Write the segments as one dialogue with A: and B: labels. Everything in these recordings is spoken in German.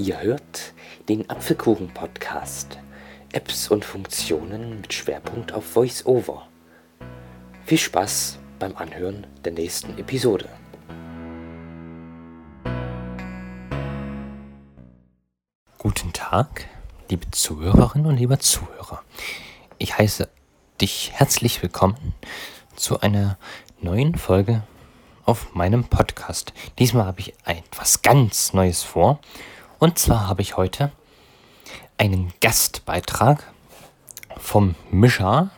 A: Ihr hört den Apfelkuchen-Podcast. Apps und Funktionen mit Schwerpunkt auf VoiceOver. Viel Spaß beim Anhören der nächsten Episode. Guten Tag, liebe Zuhörerinnen und lieber Zuhörer. Ich heiße dich herzlich willkommen zu einer neuen Folge auf meinem Podcast. Diesmal habe ich etwas ganz Neues vor. Und zwar habe ich heute einen Gastbeitrag vom Mischa.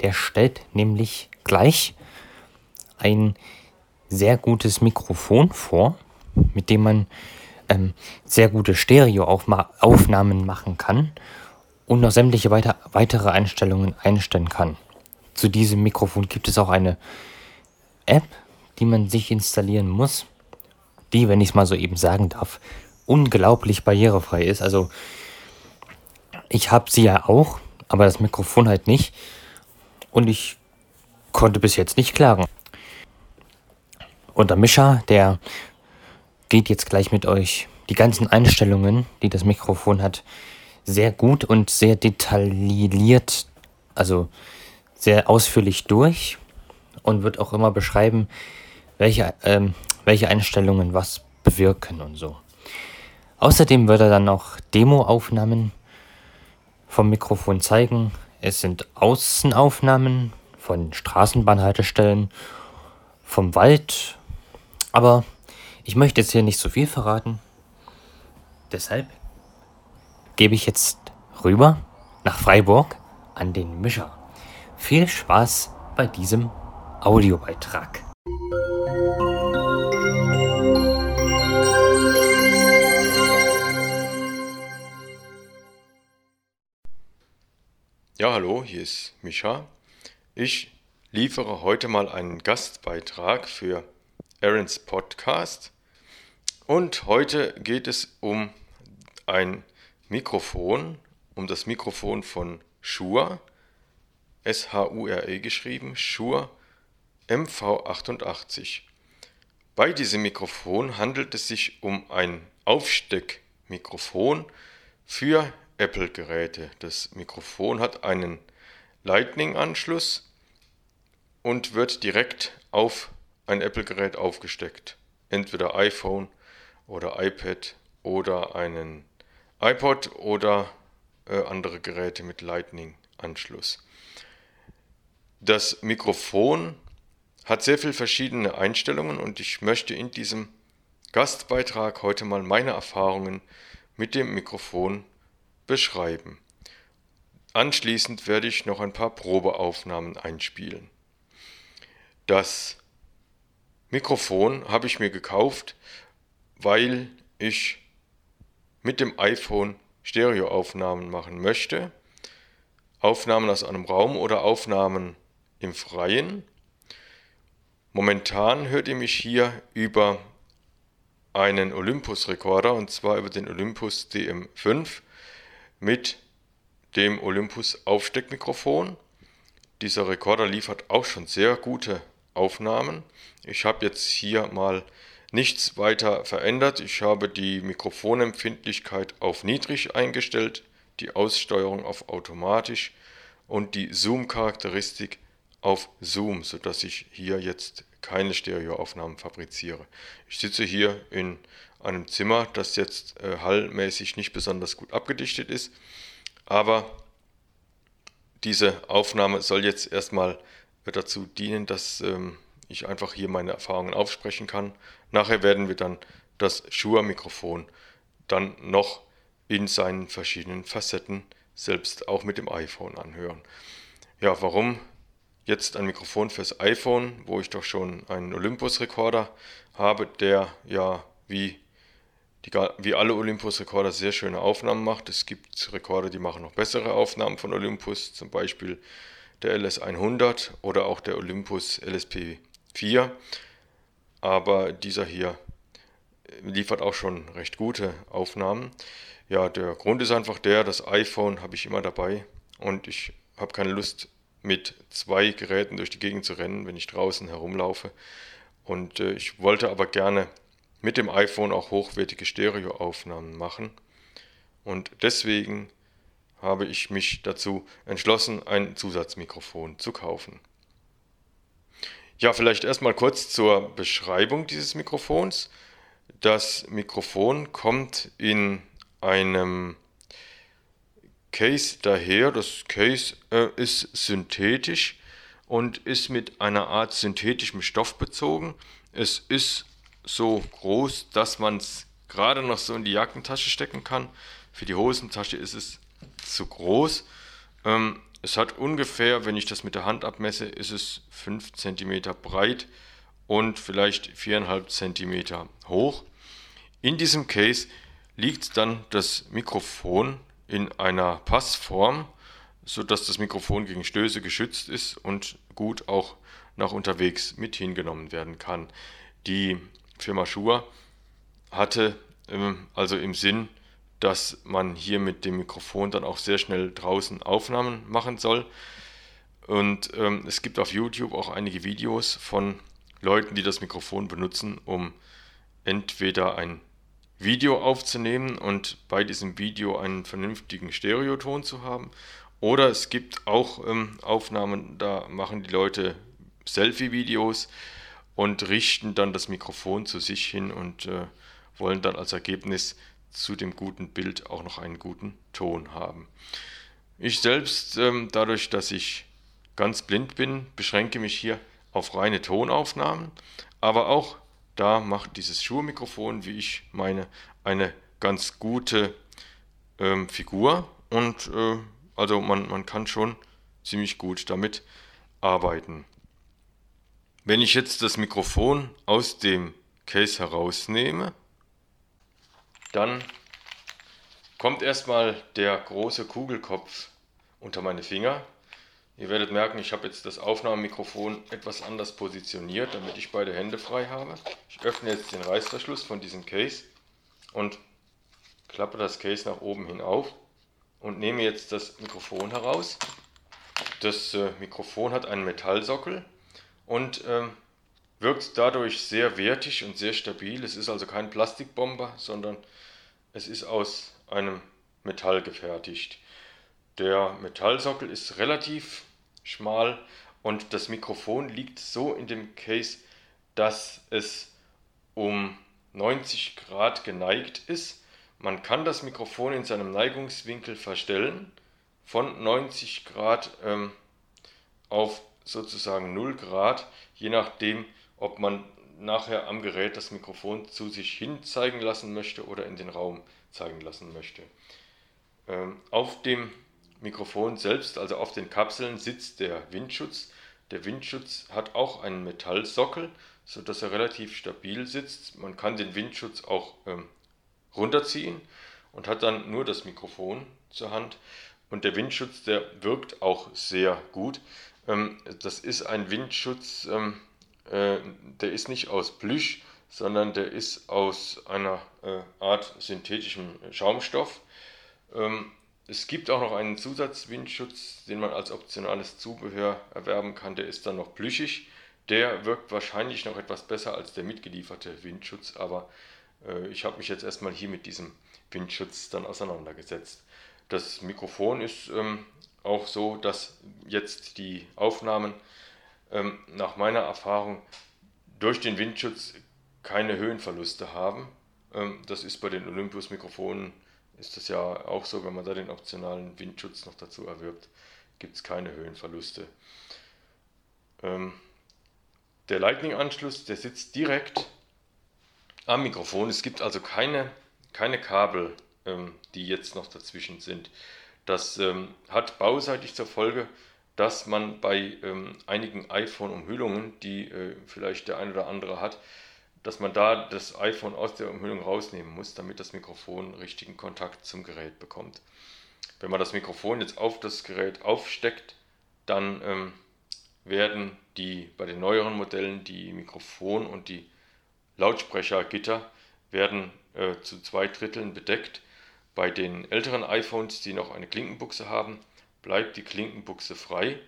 A: Der stellt nämlich gleich ein sehr gutes Mikrofon vor, mit dem man ähm, sehr gute Stereoaufnahmen machen kann und noch sämtliche weiter, weitere Einstellungen einstellen kann. Zu diesem Mikrofon gibt es auch eine App, die man sich installieren muss, die, wenn ich es mal so eben sagen darf, unglaublich barrierefrei ist. Also ich habe sie ja auch, aber das Mikrofon halt nicht. Und ich konnte bis jetzt nicht klagen. Und der Mischa, der geht jetzt gleich mit euch die ganzen Einstellungen, die das Mikrofon hat, sehr gut und sehr detailliert, also sehr ausführlich durch und wird auch immer beschreiben, welche, ähm, welche Einstellungen was bewirken und so. Außerdem wird er dann noch Demoaufnahmen vom Mikrofon zeigen. Es sind Außenaufnahmen von Straßenbahnhaltestellen, vom Wald. Aber ich möchte jetzt hier nicht so viel verraten. Deshalb gebe ich jetzt rüber nach Freiburg an den Mischer. Viel Spaß bei diesem Audiobeitrag.
B: Ja, hallo, hier ist Micha. Ich liefere heute mal einen Gastbeitrag für Aarons Podcast. Und heute geht es um ein Mikrofon, um das Mikrofon von Shure, S-H-U-R-E geschrieben, Shure MV88. Bei diesem Mikrofon handelt es sich um ein Aufsteckmikrofon für Apple-Geräte. Das Mikrofon hat einen Lightning-Anschluss und wird direkt auf ein Apple-Gerät aufgesteckt. Entweder iPhone oder iPad oder einen iPod oder äh, andere Geräte mit Lightning-Anschluss. Das Mikrofon hat sehr viele verschiedene Einstellungen und ich möchte in diesem Gastbeitrag heute mal meine Erfahrungen mit dem Mikrofon beschreiben. Anschließend werde ich noch ein paar Probeaufnahmen einspielen. Das Mikrofon habe ich mir gekauft, weil ich mit dem iPhone Stereoaufnahmen machen möchte. Aufnahmen aus einem Raum oder Aufnahmen im Freien. Momentan hört ihr mich hier über einen Olympus-Rekorder und zwar über den Olympus DM5 mit dem Olympus Aufsteckmikrofon. Dieser Rekorder liefert auch schon sehr gute Aufnahmen. Ich habe jetzt hier mal nichts weiter verändert. Ich habe die Mikrofonempfindlichkeit auf niedrig eingestellt, die Aussteuerung auf automatisch und die Zoom-Charakteristik auf Zoom, sodass ich hier jetzt keine Stereoaufnahmen fabriziere. Ich sitze hier in einem Zimmer, das jetzt äh, hallmäßig nicht besonders gut abgedichtet ist, aber diese Aufnahme soll jetzt erstmal dazu dienen, dass ähm, ich einfach hier meine Erfahrungen aufsprechen kann. Nachher werden wir dann das Shure-Mikrofon dann noch in seinen verschiedenen Facetten selbst auch mit dem iPhone anhören. Ja, warum jetzt ein Mikrofon fürs iPhone, wo ich doch schon einen Olympus-Rekorder habe, der ja wie, die, wie alle Olympus-Rekorder sehr schöne Aufnahmen macht. Es gibt Rekorder, die machen noch bessere Aufnahmen von Olympus, zum Beispiel der LS100 oder auch der Olympus LSP4. Aber dieser hier liefert auch schon recht gute Aufnahmen. Ja, der Grund ist einfach der, das iPhone habe ich immer dabei und ich habe keine Lust mit zwei Geräten durch die Gegend zu rennen, wenn ich draußen herumlaufe. Und äh, ich wollte aber gerne mit dem iPhone auch hochwertige Stereoaufnahmen machen. Und deswegen habe ich mich dazu entschlossen, ein Zusatzmikrofon zu kaufen. Ja, vielleicht erstmal kurz zur Beschreibung dieses Mikrofons. Das Mikrofon kommt in einem Case daher. Das Case äh, ist synthetisch und ist mit einer Art synthetischem Stoff bezogen. Es ist so groß, dass man es gerade noch so in die Jackentasche stecken kann. Für die Hosentasche ist es zu groß. Ähm, es hat ungefähr, wenn ich das mit der Hand abmesse, ist es 5 cm breit und vielleicht 4,5 cm hoch. In diesem Case liegt dann das Mikrofon in einer Passform, sodass das Mikrofon gegen Stöße geschützt ist und gut auch nach unterwegs mit hingenommen werden kann. Die Firma Shure hatte ähm, also im Sinn, dass man hier mit dem Mikrofon dann auch sehr schnell draußen Aufnahmen machen soll. Und ähm, es gibt auf YouTube auch einige Videos von Leuten, die das Mikrofon benutzen, um entweder ein Video aufzunehmen und bei diesem Video einen vernünftigen Stereoton zu haben. Oder es gibt auch ähm, Aufnahmen, da machen die Leute Selfie-Videos und richten dann das Mikrofon zu sich hin und äh, wollen dann als Ergebnis zu dem guten Bild auch noch einen guten Ton haben. Ich selbst, ähm, dadurch, dass ich ganz blind bin, beschränke mich hier auf reine Tonaufnahmen, aber auch da macht dieses Schuhmikrofon, wie ich meine, eine ganz gute ähm, Figur und äh, also man, man kann schon ziemlich gut damit arbeiten. Wenn ich jetzt das Mikrofon aus dem Case herausnehme, dann kommt erstmal der große Kugelkopf unter meine Finger. Ihr werdet merken, ich habe jetzt das Aufnahmemikrofon etwas anders positioniert, damit ich beide Hände frei habe. Ich öffne jetzt den Reißverschluss von diesem Case und klappe das Case nach oben hin auf und nehme jetzt das Mikrofon heraus. Das äh, Mikrofon hat einen Metallsockel und ähm, wirkt dadurch sehr wertig und sehr stabil. Es ist also kein Plastikbomber, sondern es ist aus einem Metall gefertigt. Der Metallsockel ist relativ schmal und das Mikrofon liegt so in dem Case, dass es um 90 Grad geneigt ist. Man kann das Mikrofon in seinem Neigungswinkel verstellen von 90 Grad ähm, auf sozusagen 0 Grad, je nachdem, ob man nachher am Gerät das Mikrofon zu sich hin zeigen lassen möchte oder in den Raum zeigen lassen möchte. Ähm, auf dem Mikrofon selbst, also auf den Kapseln, sitzt der Windschutz. Der Windschutz hat auch einen Metallsockel, sodass er relativ stabil sitzt. Man kann den Windschutz auch ähm, runterziehen und hat dann nur das Mikrofon zur Hand. Und der Windschutz, der wirkt auch sehr gut. Ähm, das ist ein Windschutz, ähm, äh, der ist nicht aus Plüsch, sondern der ist aus einer äh, Art synthetischem Schaumstoff. Ähm, es gibt auch noch einen Zusatzwindschutz, den man als optionales Zubehör erwerben kann. Der ist dann noch plüschig. Der wirkt wahrscheinlich noch etwas besser als der mitgelieferte Windschutz, aber äh, ich habe mich jetzt erstmal hier mit diesem Windschutz dann auseinandergesetzt. Das Mikrofon ist ähm, auch so, dass jetzt die Aufnahmen ähm, nach meiner Erfahrung durch den Windschutz keine Höhenverluste haben. Ähm, das ist bei den Olympus-Mikrofonen ist das ja auch so, wenn man da den optionalen Windschutz noch dazu erwirbt, gibt es keine Höhenverluste. Ähm, der Lightning-Anschluss, der sitzt direkt am Mikrofon. Es gibt also keine, keine Kabel, ähm, die jetzt noch dazwischen sind. Das ähm, hat bauseitig zur Folge, dass man bei ähm, einigen iPhone-Umhüllungen, die äh, vielleicht der ein oder andere hat, dass man da das iPhone aus der Umhüllung rausnehmen muss, damit das Mikrofon richtigen Kontakt zum Gerät bekommt. Wenn man das Mikrofon jetzt auf das Gerät aufsteckt, dann ähm, werden die bei den neueren Modellen die Mikrofon und die Lautsprechergitter werden äh, zu zwei Dritteln bedeckt. Bei den älteren iPhones, die noch eine Klinkenbuchse haben, bleibt die Klinkenbuchse frei.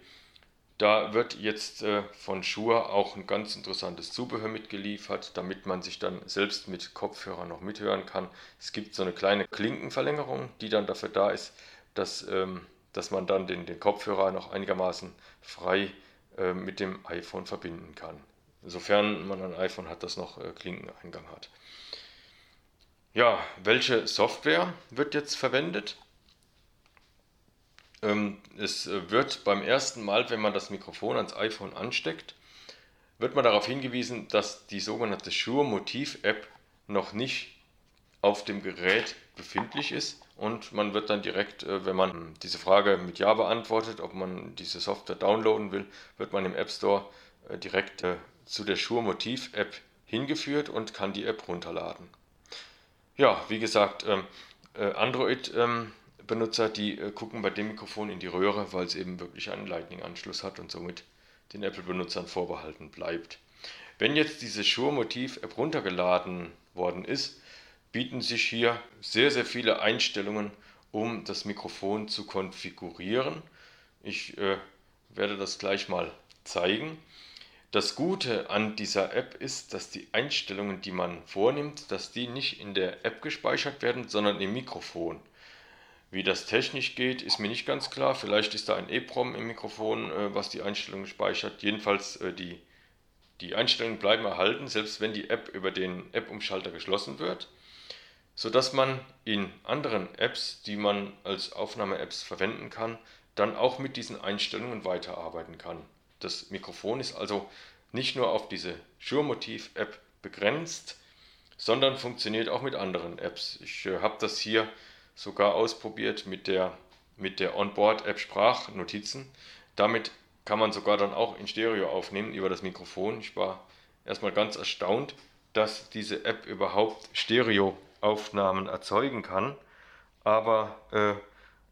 B: Da wird jetzt äh, von Shure auch ein ganz interessantes Zubehör mitgeliefert, damit man sich dann selbst mit Kopfhörer noch mithören kann. Es gibt so eine kleine Klinkenverlängerung, die dann dafür da ist, dass, ähm, dass man dann den, den Kopfhörer noch einigermaßen frei äh, mit dem iPhone verbinden kann. Sofern man ein iPhone hat, das noch äh, Klinkeneingang hat. Ja, welche Software wird jetzt verwendet? Ähm, es äh, wird beim ersten Mal, wenn man das Mikrofon ans iPhone ansteckt, wird man darauf hingewiesen, dass die sogenannte Shure Motiv App noch nicht auf dem Gerät befindlich ist und man wird dann direkt, äh, wenn man diese Frage mit Ja beantwortet, ob man diese Software downloaden will, wird man im App Store äh, direkt zu der Shure Motiv App hingeführt und kann die App runterladen. Ja, wie gesagt, ähm, Android ähm, Benutzer, die äh, gucken bei dem Mikrofon in die Röhre, weil es eben wirklich einen Lightning-Anschluss hat und somit den Apple-Benutzern vorbehalten bleibt. Wenn jetzt diese Shure-Motiv-App runtergeladen worden ist, bieten sich hier sehr, sehr viele Einstellungen, um das Mikrofon zu konfigurieren. Ich äh, werde das gleich mal zeigen. Das Gute an dieser App ist, dass die Einstellungen, die man vornimmt, dass die nicht in der App gespeichert werden, sondern im Mikrofon. Wie das technisch geht, ist mir nicht ganz klar. Vielleicht ist da ein EEPROM im Mikrofon, äh, was die Einstellungen speichert. Jedenfalls äh, die, die Einstellungen bleiben erhalten, selbst wenn die App über den App-Umschalter geschlossen wird, sodass man in anderen Apps, die man als Aufnahme-Apps verwenden kann, dann auch mit diesen Einstellungen weiterarbeiten kann. Das Mikrofon ist also nicht nur auf diese Shure-Motiv-App begrenzt, sondern funktioniert auch mit anderen Apps. Ich äh, habe das hier sogar ausprobiert mit der, mit der Onboard-App Sprachnotizen. Damit kann man sogar dann auch in Stereo aufnehmen über das Mikrofon. Ich war erstmal ganz erstaunt, dass diese App überhaupt Stereo-Aufnahmen erzeugen kann. Aber äh,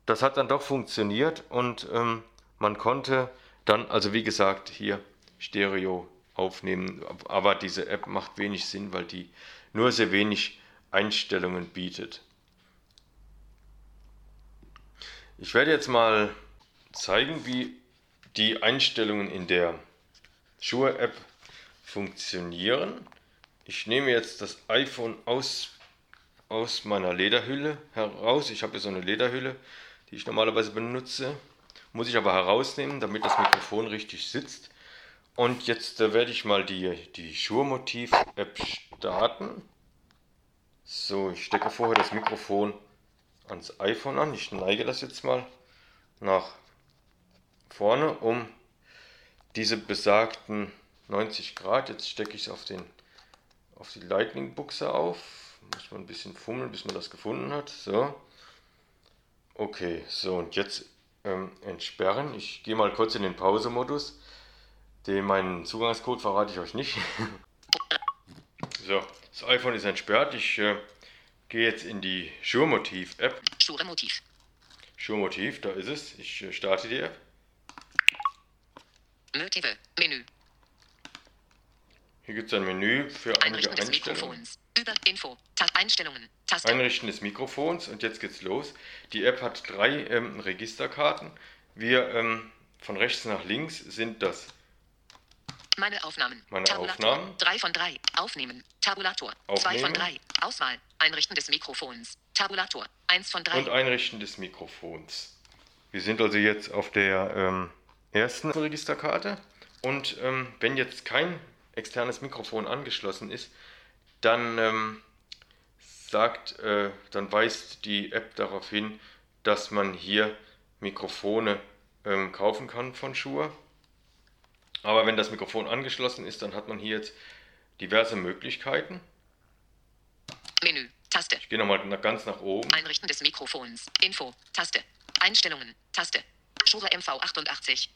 B: das hat dann doch funktioniert und ähm, man konnte dann, also wie gesagt, hier Stereo aufnehmen. Aber diese App macht wenig Sinn, weil die nur sehr wenig Einstellungen bietet. Ich werde jetzt mal zeigen, wie die Einstellungen in der Shure App funktionieren. Ich nehme jetzt das iPhone aus, aus meiner Lederhülle heraus. Ich habe hier so eine Lederhülle, die ich normalerweise benutze. Muss ich aber herausnehmen, damit das Mikrofon richtig sitzt. Und jetzt äh, werde ich mal die, die Shure Motiv App starten. So, ich stecke vorher das Mikrofon ans iPhone an. Ich neige das jetzt mal nach vorne um diese besagten 90 Grad. Jetzt stecke ich es auf, auf die Lightning-Buchse auf. Muss man ein bisschen fummeln, bis man das gefunden hat. So. Okay, so und jetzt ähm, entsperren. Ich gehe mal kurz in den Pause-Modus. Den meinen Zugangscode verrate ich euch nicht. so, das iPhone ist entsperrt. Ich äh, gehe jetzt in die Shure-Motiv-App.
C: Shure-Motiv.
B: Shure-Motiv, da ist es. Ich äh, starte die App.
C: Motive, Menü.
B: Hier gibt es ein Menü für einige
C: Einrichten
B: Einstellungen.
C: Mikrofons. Über Info. Einstellungen. Taste.
B: Einrichten des Mikrofons und jetzt geht's los. Die App hat drei ähm, Registerkarten. Wir ähm, von rechts nach links sind das
C: Meine Aufnahmen.
B: Meine
C: Tabulator.
B: Aufnahmen.
C: 3 von 3. Aufnehmen. Tabulator. 2 von
B: Aufnehmen.
C: 3. Auswahl. Einrichten des Mikrofons. Tabulator. 1 von 3.
B: und Einrichten des Mikrofons. Wir sind also jetzt auf der ähm, ersten Registerkarte und ähm, wenn jetzt kein externes Mikrofon angeschlossen ist, dann ähm, sagt, äh, dann weist die App darauf hin, dass man hier Mikrofone ähm, kaufen kann von Shure. Aber wenn das Mikrofon angeschlossen ist, dann hat man hier jetzt diverse Möglichkeiten.
C: Menü. Taste.
B: Ich gehe nochmal nach, ganz nach oben.
C: Einrichten des Mikrofons. Info. Taste. Einstellungen. Taste. Shure MV88.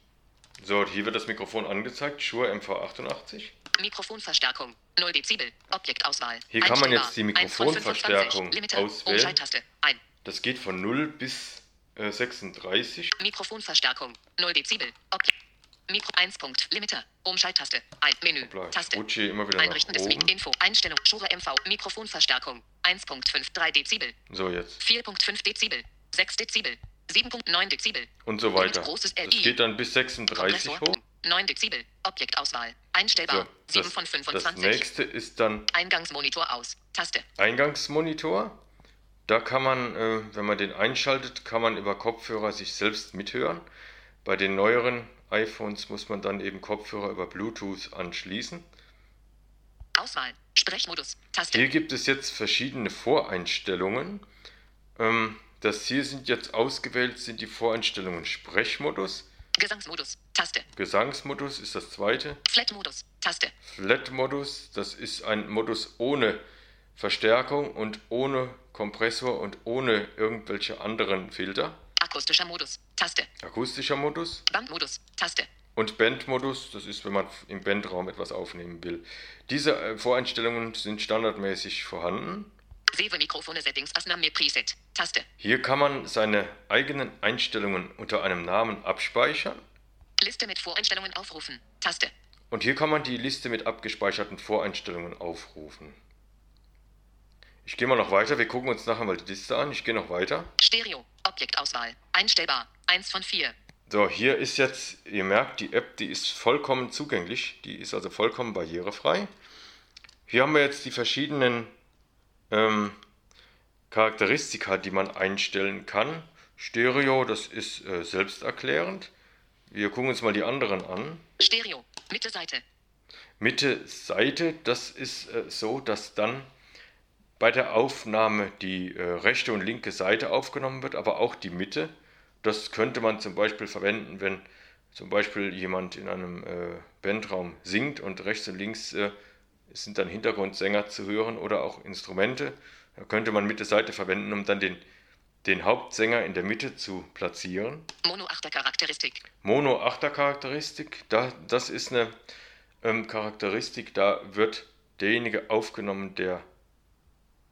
B: So, hier wird das Mikrofon angezeigt, Shure MV88.
C: Mikrofonverstärkung. 0 Dezibel. Objektauswahl.
B: Hier kann man jetzt die
C: 1 von
B: Mikrofonverstärkung
C: 25. Limiter.
B: auswählen.
C: Ein.
B: Das geht von 0 bis äh, 36.
C: Mikrofonverstärkung. 0 Dezibel. Objekt. Mikro 1 Punkt. Limiter. Umschalttaste. Ein. Menü.
B: Hoppla,
C: Taste.
B: rutsche immer wieder
C: Einrichten des Mik. Info. Einstellung. Shure MV. Mikrofonverstärkung. 1.53 Dezibel.
B: So, jetzt.
C: 4.5 Dezibel. 6 Dezibel. 7.9 Dezibel.
B: und so weiter.
C: Großes
B: Das geht dann bis 36
C: Kompressor.
B: hoch.
C: 9 Dezibel. Objektauswahl. Einstellbar.
B: So,
C: 7
B: das,
C: von
B: das
C: 25.
B: nächste ist dann
C: Eingangsmonitor aus. Taste.
B: Eingangsmonitor. Da kann man, äh, wenn man den einschaltet, kann man über Kopfhörer sich selbst mithören. Bei den neueren iPhones muss man dann eben Kopfhörer über Bluetooth anschließen.
C: Auswahl. Sprechmodus. Taste.
B: Hier gibt es jetzt verschiedene Voreinstellungen. Ähm, das hier sind jetzt ausgewählt, sind die Voreinstellungen Sprechmodus.
C: Gesangsmodus. Taste.
B: Gesangsmodus ist das zweite.
C: Flat-Modus. Taste.
B: Flat-Modus, das ist ein Modus ohne Verstärkung und ohne Kompressor und ohne irgendwelche anderen Filter.
C: Akustischer Modus. Taste.
B: Akustischer Modus
C: Bandmodus. Taste.
B: und Bandmodus, das ist, wenn man im Bandraum etwas aufnehmen will. Diese äh, Voreinstellungen sind standardmäßig vorhanden.
C: Save Mikrofone Settings Asname Preset. Taste.
B: Hier kann man seine eigenen Einstellungen unter einem Namen abspeichern
C: Liste mit Voreinstellungen aufrufen. Taste.
B: und hier kann man die Liste mit abgespeicherten Voreinstellungen aufrufen. Ich gehe mal noch weiter, wir gucken uns nachher mal die Liste an. Ich gehe noch weiter.
C: Stereo. Objektauswahl. Einstellbar. 1 von 4.
B: So, hier ist jetzt, ihr merkt, die App, die ist vollkommen zugänglich, die ist also vollkommen barrierefrei. Hier haben wir jetzt die verschiedenen ähm, Charakteristika, die man einstellen kann. Stereo, das ist äh, selbsterklärend. Wir gucken uns mal die anderen an.
C: Stereo. Mitte Seite.
B: Mitte Seite, das ist äh, so, dass dann bei der Aufnahme die äh, rechte und linke Seite aufgenommen wird, aber auch die Mitte. Das könnte man zum Beispiel verwenden, wenn zum Beispiel jemand in einem äh, Bandraum singt und rechts und links äh, sind dann Hintergrundsänger zu hören oder auch Instrumente. Da könnte man Mitte Seite verwenden, um dann den, den Hauptsänger in der Mitte zu platzieren.
C: Mono 8er Charakteristik.
B: Mono 8er Charakteristik, da, das ist eine ähm, Charakteristik, da wird derjenige aufgenommen, der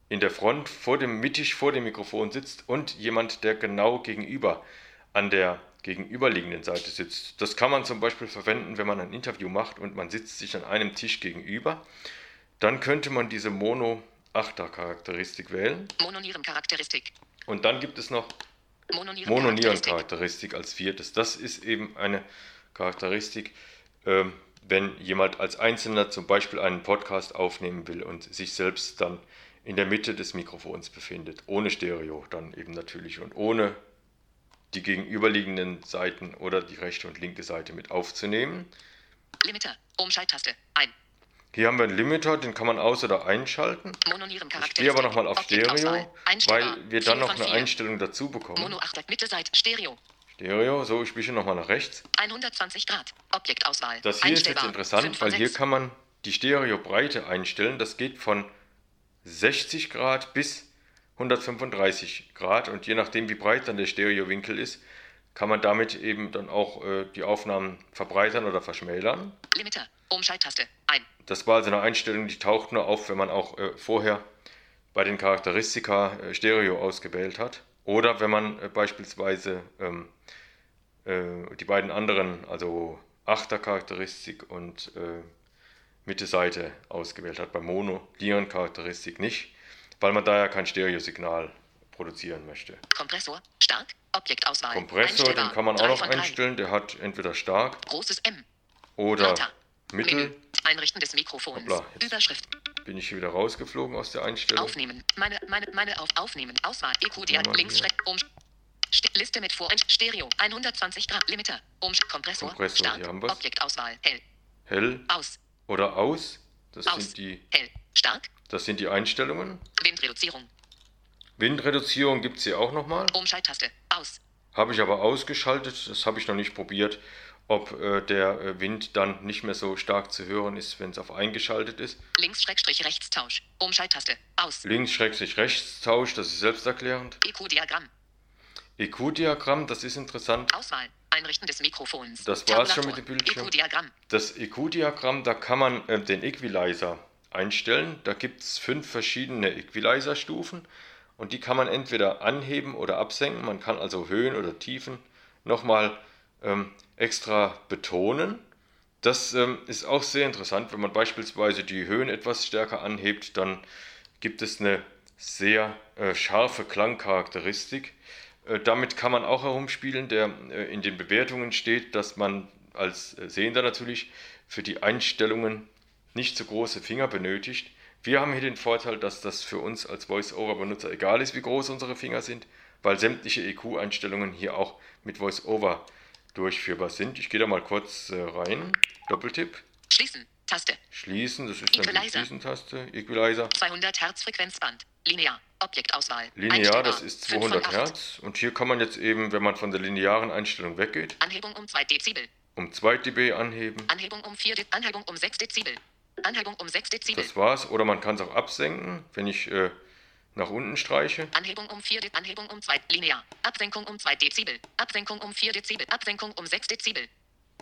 B: in der Front vor dem mittig vor dem Mikrofon sitzt und jemand, der genau gegenüber an der gegenüberliegenden Seite sitzt. Das kann man zum Beispiel verwenden, wenn man ein Interview macht und man sitzt sich an einem Tisch gegenüber. Dann könnte man diese Mono 8er Charakteristik wählen.
C: Mononieren-Charakteristik.
B: Und dann gibt es noch
C: Mononieren-Charakteristik.
B: Mononieren-Charakteristik als viertes. Das ist eben eine Charakteristik, ähm, wenn jemand als Einzelner zum Beispiel einen Podcast aufnehmen will und sich selbst dann in der Mitte des Mikrofons befindet, ohne Stereo dann eben natürlich und ohne die gegenüberliegenden Seiten oder die rechte und linke Seite mit aufzunehmen.
C: Limiter. Umschalttaste. Ein.
B: Hier haben wir einen Limiter, den kann man aus- oder einschalten. Ich gehe aber nochmal auf. Stereo, weil wir dann
C: 4
B: noch eine
C: 4.
B: Einstellung dazu bekommen.
C: Mono 8er Mitte Seite. Stereo.
B: Stereo, so, ich wische nochmal nach rechts.
C: 120 Grad. Objektauswahl.
B: Das hier ist jetzt interessant,
C: 5 von
B: weil hier
C: 6.
B: kann man die Stereobreite einstellen. Das geht von 60 Grad bis 135 Grad und je nachdem, wie breit dann der Stereowinkel ist, kann man damit eben dann auch äh, die Aufnahmen verbreitern oder verschmälern.
C: Limiter. Umschalttaste. Ein.
B: Das war also eine Einstellung, die taucht nur auf, wenn man auch äh, vorher bei den Charakteristika äh, Stereo ausgewählt hat. Oder wenn man äh, beispielsweise ähm, äh, die beiden anderen, also Achter-Charakteristik und äh, Mitte-Seite ausgewählt hat. Bei Mono-Dieren-Charakteristik nicht, weil man da ja kein Stereosignal produzieren möchte.
C: Kompressor. Stark. Objektauswahl.
B: Kompressor, den kann man auch
C: 3
B: noch
C: von 3.
B: einstellen. Der hat entweder stark
C: Großes M.
B: oder
C: Lauter.
B: mittel.
C: Menü. Einrichten des Mikrofons.
B: Hoppla,
C: Überschrift.
B: Bin ich hier wieder rausgeflogen aus der Einstellung.
C: Aufnehmen. Meine, meine, meine auf Aufnehmen. Auswahl. EQ, Dia,
B: Mal
C: links, um. St Liste mit Vor Stereo. 120 Grad. Limiter. Um. Kompressor.
B: Kompressor,
C: Stark.
B: hier haben wir's.
C: Objektauswahl. Hell.
B: Hell
C: Aus.
B: oder aus. Das
C: Aus.
B: sind die,
C: Hell. Stark.
B: Das sind die Einstellungen.
C: Windreduzierung.
B: Windreduzierung gibt es hier auch nochmal.
C: Umschalttaste. Aus.
B: Habe ich aber ausgeschaltet. Das habe ich noch nicht probiert, ob äh, der äh, Wind dann nicht mehr so stark zu hören ist, wenn es auf eingeschaltet ist.
C: Links, Schrägstrich, Rechtstausch. Umschalttaste. Aus.
B: Links-Rechtstausch, das ist selbsterklärend.
C: EQ-Diagramm.
B: EQ-Diagramm, das ist interessant.
C: Auswahl. Einrichten des Mikrofons.
B: Das war's schon
C: Tabulator.
B: mit dem Bildschirm.
C: EQ-Diagramm.
B: Das EQ-Diagramm, da kann man äh, den Equalizer einstellen. Da gibt es fünf verschiedene Equalizer-Stufen und die kann man entweder anheben oder absenken. Man kann also Höhen oder Tiefen nochmal ähm, extra betonen. Das ähm, ist auch sehr interessant. Wenn man beispielsweise die Höhen etwas stärker anhebt, dann gibt es eine sehr äh, scharfe Klangcharakteristik. Äh, damit kann man auch herumspielen, der äh, in den Bewertungen steht, dass man als Sehender natürlich für die Einstellungen nicht so große Finger benötigt. Wir haben hier den Vorteil, dass das für uns als Voice-Over-Benutzer egal ist, wie groß unsere Finger sind, weil sämtliche EQ-Einstellungen hier auch mit Voice-Over durchführbar sind. Ich gehe da mal kurz rein. Doppeltipp.
C: Schließen. Taste.
B: Schließen, das ist dann die Schließen-Taste.
C: Equalizer. 200 Hertz Frequenzband. Linear. Objektauswahl.
B: Linear, das ist 200 Hertz. Und hier kann man jetzt eben, wenn man von der linearen Einstellung weggeht,
C: Anhebung um 2 Dezibel.
B: Um 2 dB anheben.
C: Anhebung um 4 De Anhebung um 6 Dezibel. Anhebung um 6 Dezibel.
B: Das war's. Oder man kann es auch absenken, wenn ich äh, nach unten streiche.
C: Anhebung um 4 De Anhebung um 2 linear. Absenkung um 2 Dezibel. Absenkung um 4 Dezibel. Absenkung um 6 Dezibel.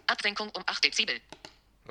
C: Absenkung um 8 Dezibel.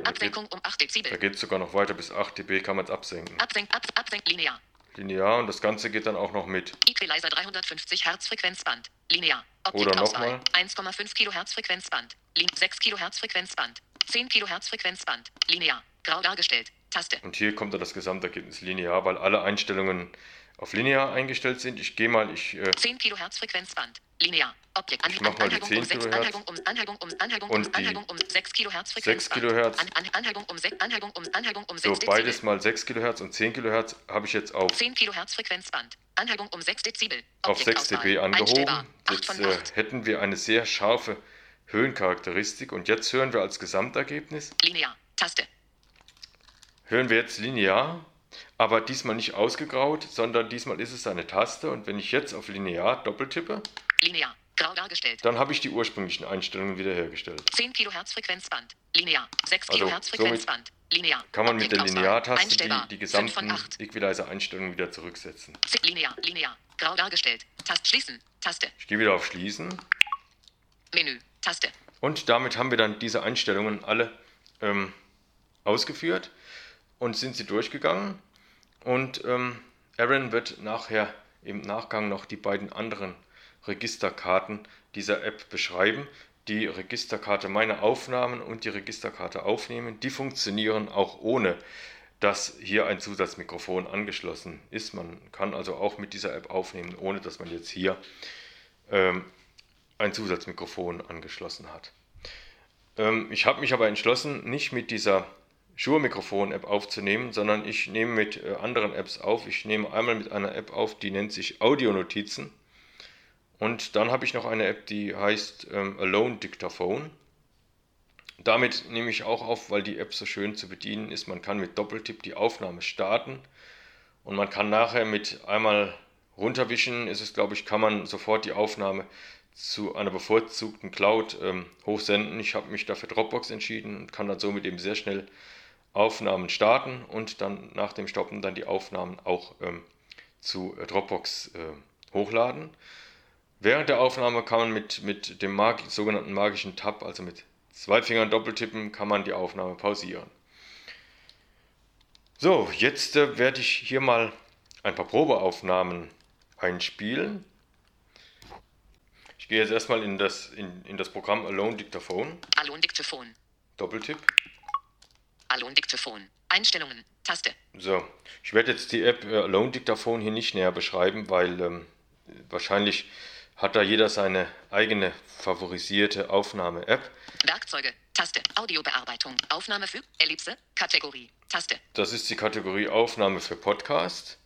C: Absenkung um 8 Dezibel.
B: Da geht es sogar noch weiter, bis 8 dB kann man es absenken.
C: Absenk, ab, absenk, linear.
B: Linear und das Ganze geht dann auch noch mit.
C: Equalizer 350 Hertz Frequenzband. Linear.
B: Oder nochmal.
C: 1,5 Kilohertz Frequenzband. 6 Kilohertz Frequenzband. 10 Kilohertz Frequenzband. Linear. Grau dargestellt. Taste.
B: Und hier kommt dann das Gesamtergebnis linear, weil alle Einstellungen auf linear eingestellt sind. Ich gehe mal, ich...
C: Äh, 10 Kilohertz Frequenzband. Linear. Objekt.
B: Ich mach mal die 10
C: Kilohertz. Anhebung um, Anhebung um, Anhebung um, Anhebung um 6 Kilohertz
B: Frequenz. 6 Kilohertz.
C: An, an, Anhebung 6, Anhebung Anhebung
B: 6 So, beides mal 6 Kilohertz und 10 Kilohertz habe ich jetzt auf
C: 10 Kilohertz Frequenzband. Anhebung um 6 Dezibel.
B: Auf 6 dB angehoben. Jetzt äh, hätten wir eine sehr scharfe Höhencharakteristik und jetzt hören wir als Gesamtergebnis.
C: Linear. Taste.
B: Hören wir jetzt linear, aber diesmal nicht ausgegraut, sondern diesmal ist es eine Taste und wenn ich jetzt auf linear doppeltippe.
C: Linear. Grau dargestellt.
B: Dann habe ich die ursprünglichen Einstellungen wiederhergestellt.
C: 10 kHz Frequenzband. Linear. 6 also, kHz Frequenzband. Linear.
B: Kann man mit der Linear-Taste die, die gesamten Equalizer-Einstellungen wieder zurücksetzen.
C: Linear. Linear. Grau dargestellt. Taste schließen. Taste.
B: Ich gehe wieder auf Schließen.
C: Menü. Taste.
B: Und damit haben wir dann diese Einstellungen alle ähm, ausgeführt und sind sie durchgegangen. Und ähm, Aaron wird nachher im Nachgang noch die beiden anderen Registerkarten dieser App beschreiben. Die Registerkarte Meine Aufnahmen und die Registerkarte Aufnehmen, die funktionieren auch ohne, dass hier ein Zusatzmikrofon angeschlossen ist. Man kann also auch mit dieser App aufnehmen, ohne dass man jetzt hier ähm, ein Zusatzmikrofon angeschlossen hat. Ähm, ich habe mich aber entschlossen, nicht mit dieser Shure-Mikrofon-App aufzunehmen, sondern ich nehme mit äh, anderen Apps auf. Ich nehme einmal mit einer App auf, die nennt sich Audionotizen. Und dann habe ich noch eine App, die heißt ähm, Alone Dictaphone. Damit nehme ich auch auf, weil die App so schön zu bedienen ist. Man kann mit Doppeltipp die Aufnahme starten und man kann nachher mit einmal runterwischen, ist es glaube ich, kann man sofort die Aufnahme zu einer bevorzugten Cloud ähm, hochsenden. Ich habe mich dafür Dropbox entschieden und kann dann somit eben sehr schnell Aufnahmen starten und dann nach dem Stoppen dann die Aufnahmen auch ähm, zu Dropbox äh, hochladen. Während der Aufnahme kann man mit, mit dem Mag sogenannten magischen Tab, also mit zwei Fingern doppeltippen, kann man die Aufnahme pausieren. So, jetzt äh, werde ich hier mal ein paar Probeaufnahmen einspielen. Ich gehe jetzt erstmal in das, in, in das Programm Alone Dictaphone.
C: Alone Dictaphone.
B: Doppeltipp.
C: Alone Dictaphone. Einstellungen. Taste.
B: So, ich werde jetzt die App äh, Alone Dictaphone hier nicht näher beschreiben, weil ähm, wahrscheinlich hat da jeder seine eigene favorisierte Aufnahme-App.
C: Werkzeuge, Taste, Audiobearbeitung, Aufnahme für Ellipse, Kategorie, Taste.
B: Das ist die Kategorie Aufnahme für Podcast.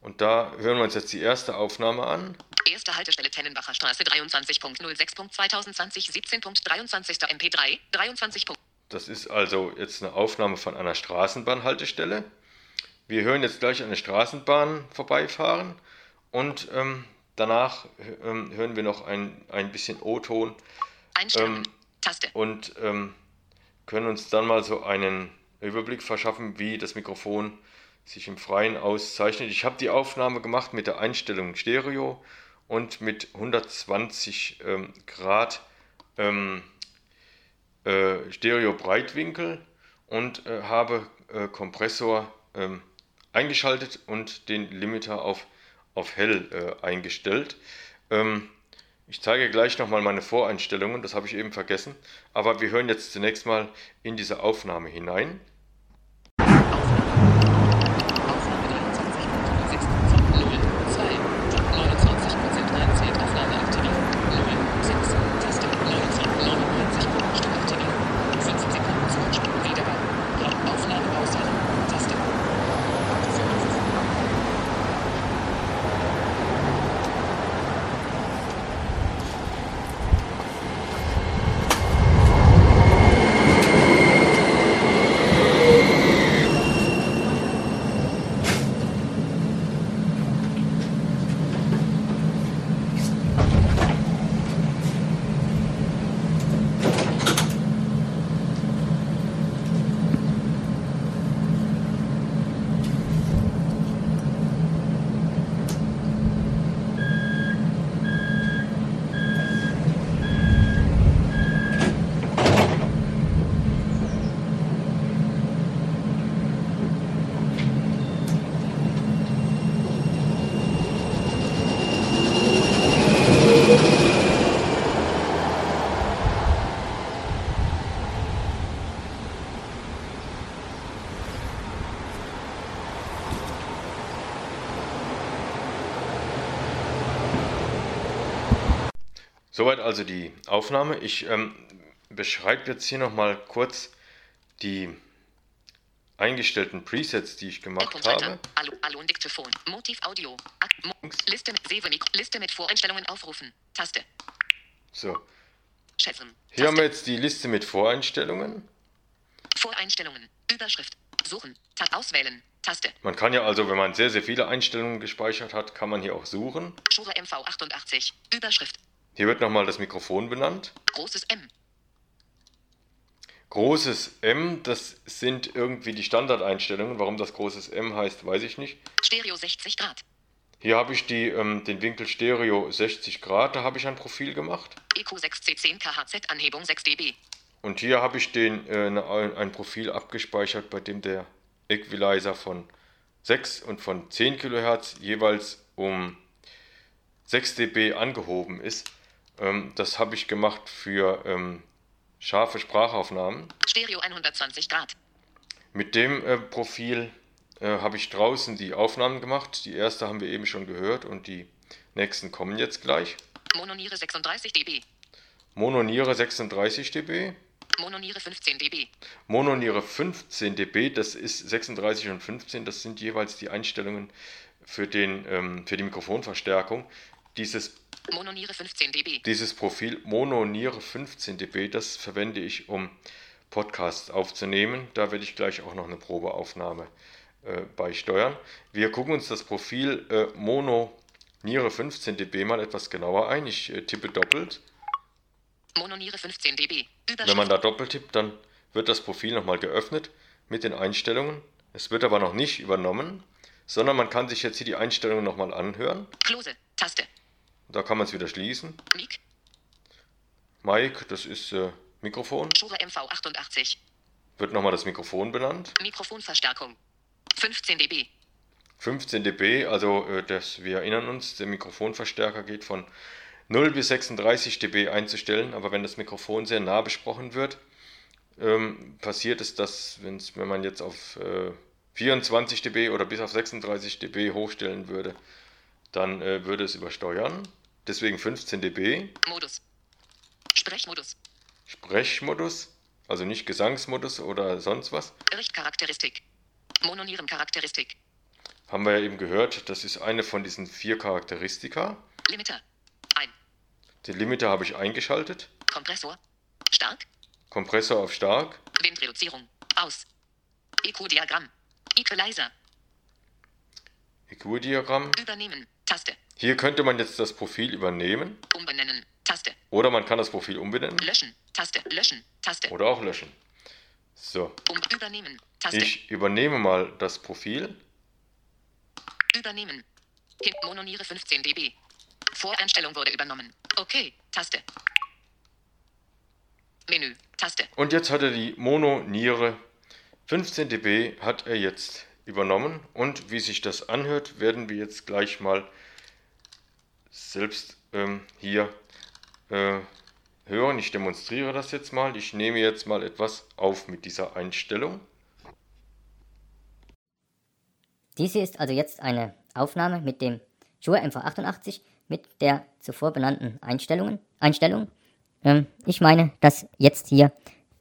B: Und da hören wir uns jetzt die erste Aufnahme an.
C: Erste Haltestelle Tennenbacher Straße 23.06.2020 17.23. MP3 23.
B: Das ist also jetzt eine Aufnahme von einer Straßenbahnhaltestelle. Wir hören jetzt gleich eine Straßenbahn vorbeifahren und ähm, Danach ähm, hören wir noch ein, ein bisschen O-Ton.
C: Ähm, Taste.
B: Und ähm, können uns dann mal so einen Überblick verschaffen, wie das Mikrofon sich im Freien auszeichnet. Ich habe die Aufnahme gemacht mit der Einstellung Stereo und mit 120 ähm, Grad ähm, äh, Stereo-Breitwinkel und äh, habe äh, Kompressor ähm, eingeschaltet und den Limiter auf auf hell äh, eingestellt. Ähm, ich zeige gleich nochmal meine Voreinstellungen, das habe ich eben vergessen. Aber wir hören jetzt zunächst mal in diese Aufnahme hinein. Soweit also die Aufnahme. Ich ähm, beschreibe jetzt hier nochmal kurz die eingestellten Presets, die ich gemacht habe.
C: Alu, Alu Diktefon. Motiv Audio. Ak Mo Liste mit. Liste mit Voreinstellungen aufrufen. Taste.
B: So,
C: Schätzen.
B: hier haben wir
C: Taste.
B: jetzt die Liste mit Voreinstellungen.
C: Voreinstellungen. Überschrift. Suchen. Tab auswählen. Taste.
B: Man kann ja also, wenn man sehr, sehr viele Einstellungen gespeichert hat, kann man hier auch suchen.
C: Shure MV88. Überschrift.
B: Hier wird nochmal das Mikrofon benannt.
C: Großes M.
B: Großes M, das sind irgendwie die Standardeinstellungen. Warum das großes M heißt, weiß ich nicht.
C: Stereo 60 Grad.
B: Hier habe ich die, ähm, den Winkel Stereo 60 Grad, da habe ich ein Profil gemacht.
C: EQ6C10 KHZ Anhebung 6 dB.
B: Und hier habe ich den, äh, ein ein Profil abgespeichert, bei dem der Equalizer von 6 und von 10 kHz jeweils um 6 dB angehoben ist. Ähm, das habe ich gemacht für ähm, scharfe Sprachaufnahmen.
C: Stereo 120 Grad.
B: Mit dem äh, Profil äh, habe ich draußen die Aufnahmen gemacht. Die erste haben wir eben schon gehört und die nächsten kommen jetzt gleich.
C: Mononiere 36 dB.
B: Mononiere 36 dB.
C: Mononiere 15 dB.
B: Mononiere 15 dB, das ist 36 und 15, das sind jeweils die Einstellungen für, den, ähm, für die Mikrofonverstärkung. Dieses,
C: Mononiere 15 dB.
B: dieses Profil Mononiere 15 dB, das verwende ich, um Podcasts aufzunehmen. Da werde ich gleich auch noch eine Probeaufnahme äh, beisteuern. Wir gucken uns das Profil äh, Mononiere 15 dB mal etwas genauer ein. Ich äh, tippe doppelt.
C: Mononiere 15 dB.
B: Wenn man da doppelt tippt, dann wird das Profil nochmal geöffnet mit den Einstellungen. Es wird aber noch nicht übernommen, sondern man kann sich jetzt hier die Einstellungen nochmal anhören.
C: Close. Taste.
B: Da kann man es wieder schließen.
C: Mic.
B: Mic, das ist äh, Mikrofon.
C: Shure MV88.
B: Wird nochmal das Mikrofon benannt.
C: Mikrofonverstärkung. 15 dB.
B: 15 dB, also äh, das, wir erinnern uns, der Mikrofonverstärker geht von 0 bis 36 dB einzustellen, aber wenn das Mikrofon sehr nah besprochen wird, ähm, passiert es, dass wenn man jetzt auf äh, 24 dB oder bis auf 36 dB hochstellen würde, dann äh, würde es übersteuern. Deswegen 15 dB.
C: Modus. Sprechmodus.
B: Sprechmodus, also nicht Gesangsmodus oder sonst was.
C: Richtcharakteristik. Mononierencharakteristik.
B: Haben wir ja eben gehört, das ist eine von diesen vier Charakteristika.
C: Limiter. Ein.
B: Den Limiter habe ich eingeschaltet.
C: Kompressor. Stark.
B: Kompressor auf stark.
C: Windreduzierung. Aus. EQ-Diagramm. Equalizer.
B: EQ-Diagramm.
C: Übernehmen. Taste.
B: Hier könnte man jetzt das Profil übernehmen
C: Umbenennen. Taste.
B: oder man kann das Profil umbenennen
C: Löschen. Taste. Löschen. Taste.
B: oder auch löschen. So,
C: Um übernehmen. Taste.
B: ich übernehme mal das Profil.
C: Übernehmen. Mononiere 15 dB. Voreinstellung wurde übernommen. Okay. Taste. Menü. Taste.
B: Und jetzt hat er die Mono-Niere 15 dB hat er jetzt übernommen. Und wie sich das anhört, werden wir jetzt gleich mal selbst ähm, hier äh, hören. Ich demonstriere das jetzt mal. Ich nehme jetzt mal etwas auf mit dieser Einstellung.
D: Dies hier ist also jetzt eine Aufnahme mit dem Shure MV88 mit der zuvor benannten Einstellungen, Einstellung. Ähm, ich meine, dass jetzt hier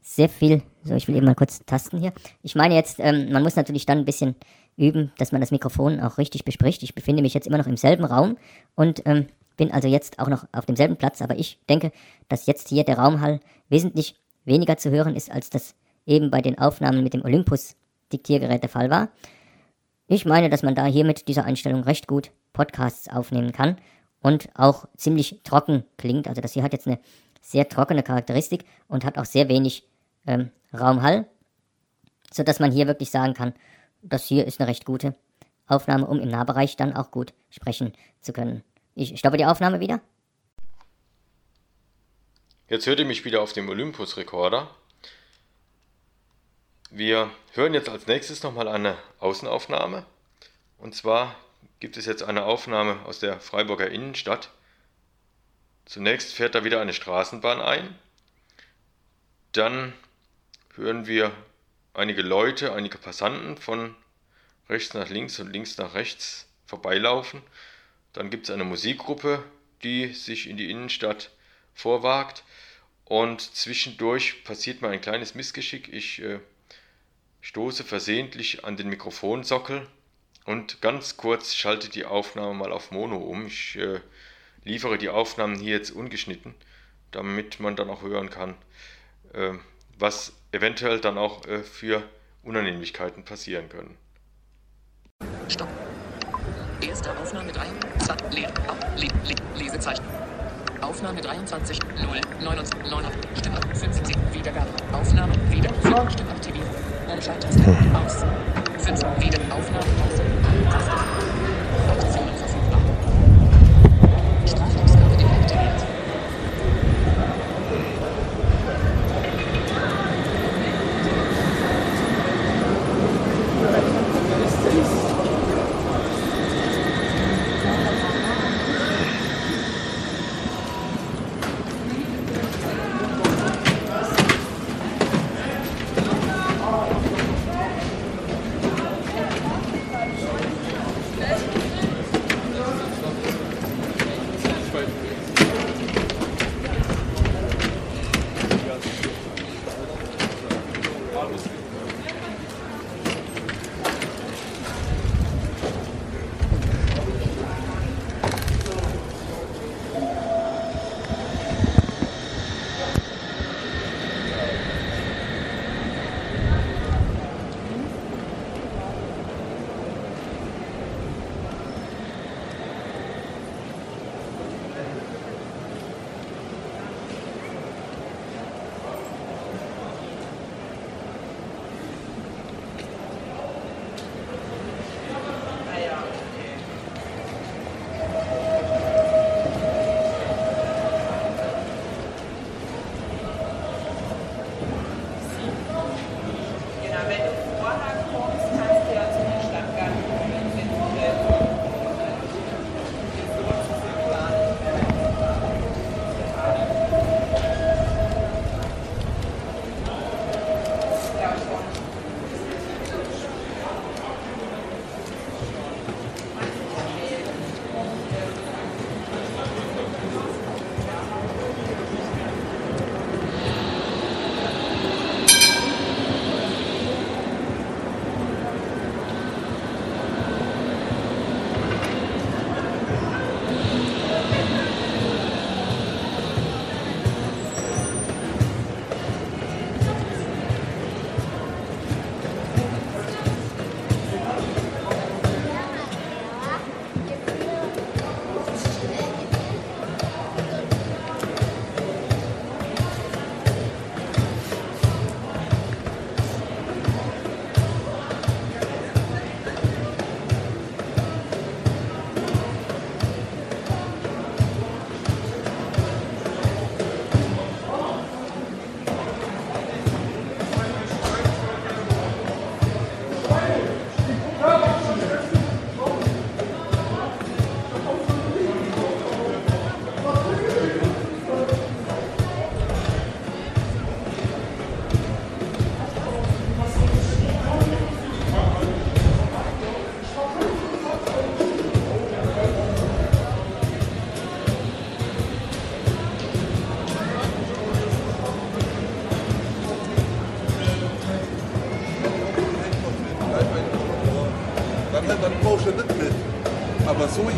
D: sehr viel, so ich will eben mal kurz tasten hier. Ich meine jetzt, ähm, man muss natürlich dann ein bisschen üben, dass man das Mikrofon auch richtig bespricht. Ich befinde mich jetzt immer noch im selben Raum und ähm, bin also jetzt auch noch auf demselben Platz, aber ich denke, dass jetzt hier der Raumhall wesentlich weniger zu hören ist, als das eben bei den Aufnahmen mit dem Olympus Diktiergerät der Fall war. Ich meine, dass man da hier mit dieser Einstellung recht gut Podcasts aufnehmen kann und auch ziemlich trocken klingt. Also das hier hat jetzt eine sehr trockene Charakteristik und hat auch sehr wenig ähm, Raumhall, sodass man hier wirklich sagen kann, das hier ist eine recht gute Aufnahme, um im Nahbereich dann auch gut sprechen zu können. Ich stoppe die Aufnahme wieder.
B: Jetzt hört ihr mich wieder auf dem Olympus-Rekorder. Wir hören jetzt als nächstes nochmal eine Außenaufnahme. Und zwar gibt es jetzt eine Aufnahme aus der Freiburger Innenstadt. Zunächst fährt da wieder eine Straßenbahn ein. Dann hören wir einige Leute, einige Passanten von rechts nach links und links nach rechts vorbeilaufen. Dann gibt es eine Musikgruppe, die sich in die Innenstadt vorwagt. Und zwischendurch passiert mir ein kleines Missgeschick. Ich äh, stoße versehentlich an den Mikrofonsockel und ganz kurz schalte die Aufnahme mal auf Mono um. Ich äh, liefere die Aufnahmen hier jetzt ungeschnitten, damit man dann auch hören kann, äh, was eventuell dann auch äh, für Unannehmlichkeiten passieren können.
C: Stopp. Erste Aufnahme 3. Zack. Le ab, le le Lesezeichen. Aufnahme 23. 0. 29. 9. Stimme 15. Wiedergabe. Aufnahme. Wieder. Stimme aktivieren. Umschalttaste. Aus. 5. Wieder. Aufnahme. Pause. Taste.
E: Genau,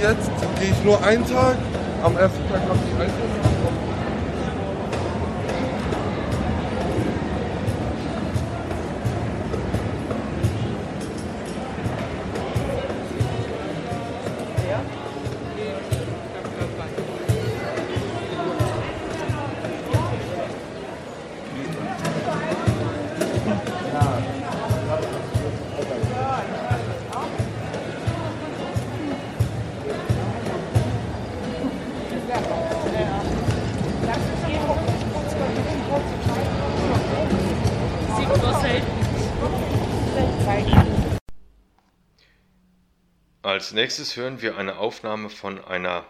F: jetzt gehe ich nur einen Tag. Am ersten Tag habe
B: Als nächstes hören wir eine Aufnahme von einer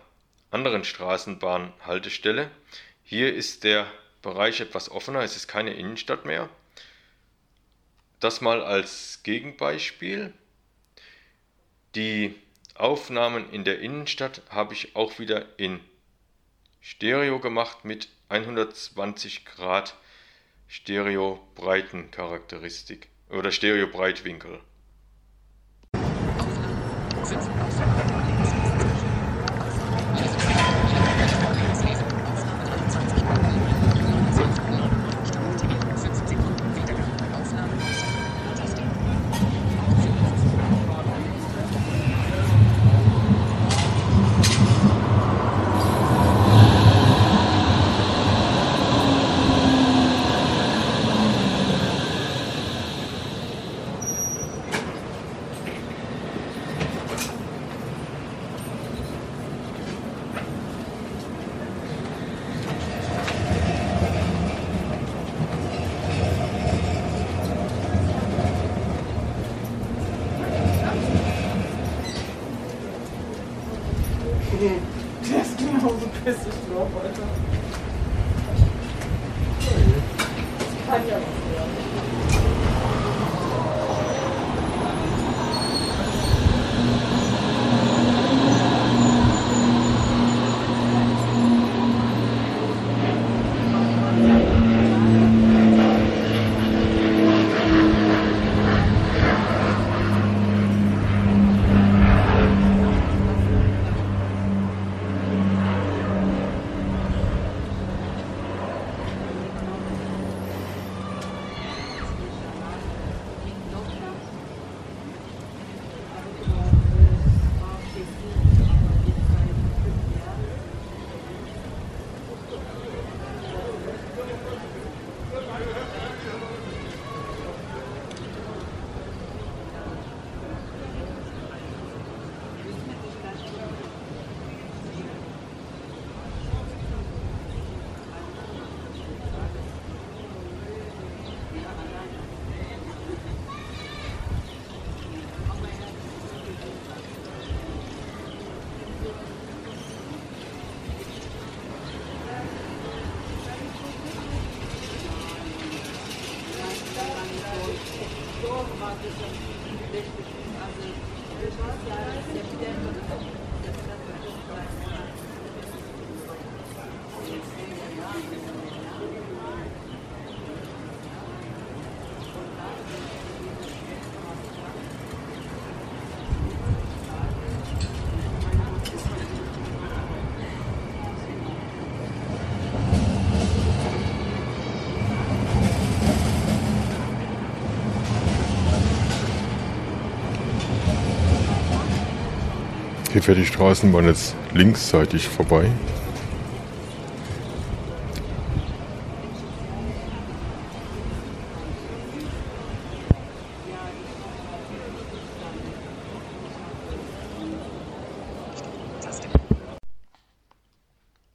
B: anderen Straßenbahnhaltestelle. Hier ist der Bereich etwas offener, es ist keine Innenstadt mehr. Das mal als Gegenbeispiel. Die Aufnahmen in der Innenstadt habe ich auch wieder in Stereo gemacht mit 120 Grad Stereo-Breitencharakteristik oder Stereo-Breitwinkel.
C: Der
B: Hier fährt die Straßenbahn jetzt linksseitig vorbei.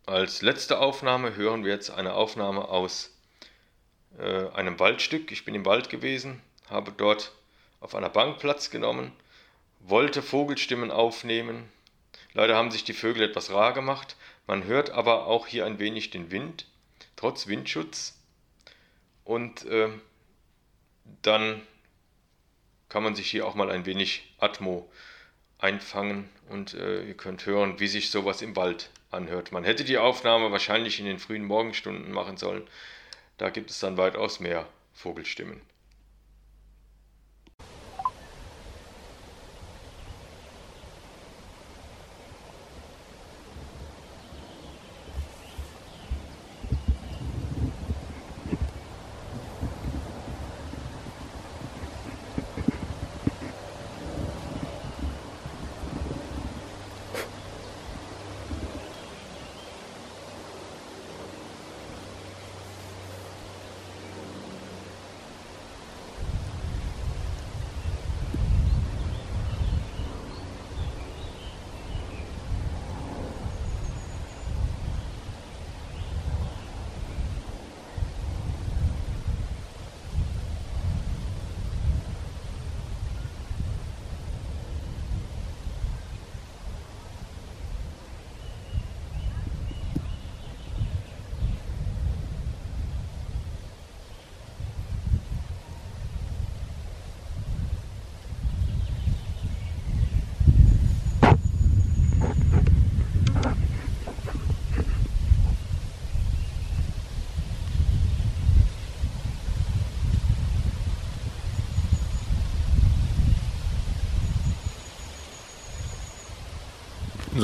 B: Als letzte Aufnahme hören wir jetzt eine Aufnahme aus äh, einem Waldstück. Ich bin im Wald gewesen, habe dort auf einer Bank Platz genommen, wollte Vogelstimmen aufnehmen. Leider haben sich die Vögel etwas rar gemacht. Man hört aber auch hier ein wenig den Wind, trotz Windschutz. Und äh, dann kann man sich hier auch mal ein wenig Atmo einfangen und äh, ihr könnt hören, wie sich sowas im Wald anhört. Man hätte die Aufnahme wahrscheinlich in den frühen Morgenstunden machen sollen. Da gibt es dann weitaus mehr Vogelstimmen.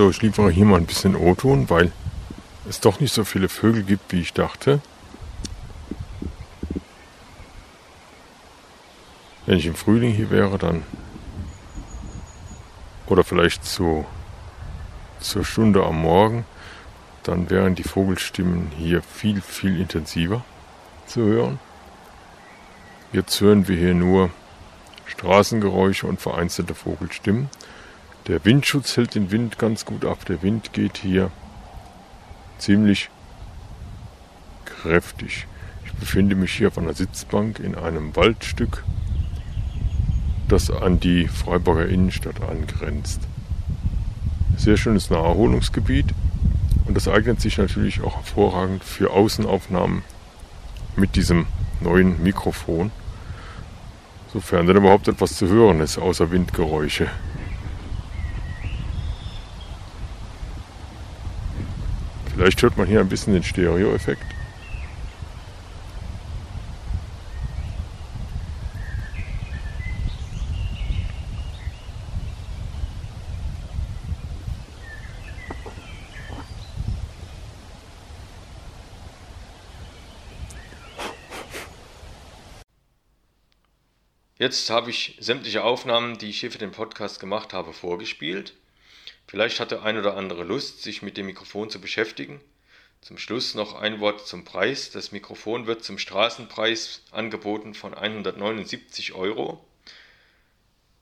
B: So, ich liefere hier mal ein bisschen O-Ton, weil es doch nicht so viele Vögel gibt, wie ich dachte. Wenn ich im Frühling hier wäre, dann oder vielleicht zu, zur Stunde am Morgen, dann wären die Vogelstimmen hier viel, viel intensiver zu hören. Jetzt hören wir hier nur Straßengeräusche und vereinzelte Vogelstimmen. Der Windschutz hält den Wind ganz gut ab. Der Wind geht hier ziemlich kräftig. Ich befinde mich hier auf einer Sitzbank in einem Waldstück, das an die Freiburger Innenstadt angrenzt. Sehr schönes Naherholungsgebiet und das eignet sich natürlich auch hervorragend für Außenaufnahmen mit diesem neuen Mikrofon, sofern denn überhaupt etwas zu hören ist, außer Windgeräusche. Vielleicht hört man hier ein bisschen den Stereo-Effekt. Jetzt habe ich sämtliche Aufnahmen, die ich hier für den Podcast gemacht habe, vorgespielt. Vielleicht hat der ein oder andere Lust, sich mit dem Mikrofon zu beschäftigen. Zum Schluss noch ein Wort zum Preis. Das Mikrofon wird zum Straßenpreis angeboten von 179 Euro.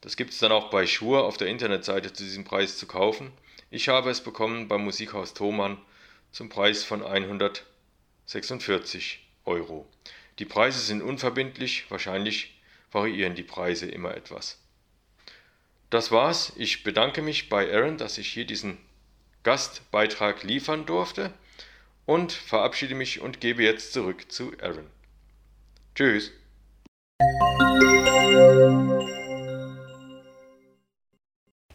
B: Das gibt es dann auch bei Shure auf der Internetseite zu diesem Preis zu kaufen. Ich habe es bekommen beim Musikhaus Thomann zum Preis von 146 Euro. Die Preise sind unverbindlich, wahrscheinlich variieren die Preise immer etwas. Das war's. Ich bedanke mich bei Aaron, dass ich hier diesen Gastbeitrag liefern durfte und verabschiede mich und gebe jetzt zurück zu Aaron. Tschüss.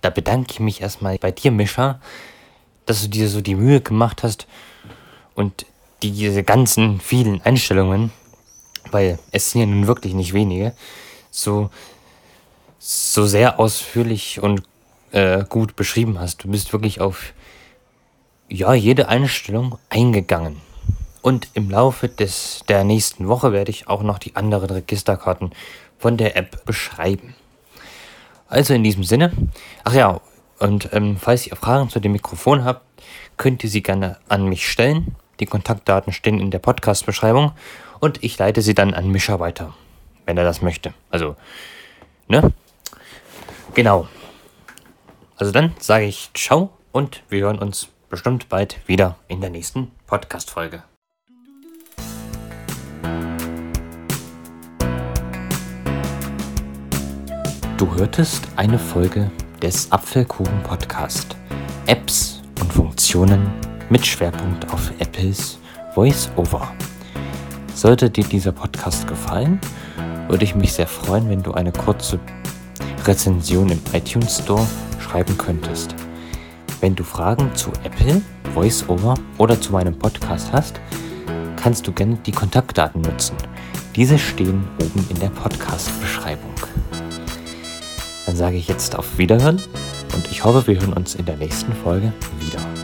A: Da bedanke ich mich erstmal bei dir, Mischa, dass du dir so die Mühe gemacht hast und diese ganzen vielen Einstellungen, weil es sind ja nun wirklich nicht wenige, so, so sehr ausführlich und äh, gut beschrieben hast. Du bist wirklich auf ja, jede Einstellung eingegangen. Und im Laufe des, der nächsten Woche werde ich auch noch die anderen Registerkarten von der App beschreiben. Also in diesem Sinne, ach ja, und ähm, falls ihr Fragen zu dem Mikrofon habt, könnt ihr sie gerne an mich stellen. Die Kontaktdaten stehen in der Podcast-Beschreibung und ich leite sie dann an Mischa weiter, wenn er das möchte. Also, ne? Genau. Also dann sage ich ciao und wir hören uns bestimmt bald wieder in der nächsten Podcast-Folge. Du hörtest eine Folge des Apfelkuchen Podcast. Apps und Funktionen mit Schwerpunkt auf Apples VoiceOver. Sollte dir dieser Podcast gefallen, würde ich mich sehr freuen, wenn du eine kurze Rezension im iTunes Store schreiben könntest. Wenn du Fragen zu Apple, VoiceOver oder zu meinem Podcast hast, kannst du gerne die Kontaktdaten nutzen. Diese stehen oben in der Podcast-Beschreibung. Dann sage ich jetzt auf Wiederhören und ich hoffe, wir hören uns in der nächsten Folge wieder.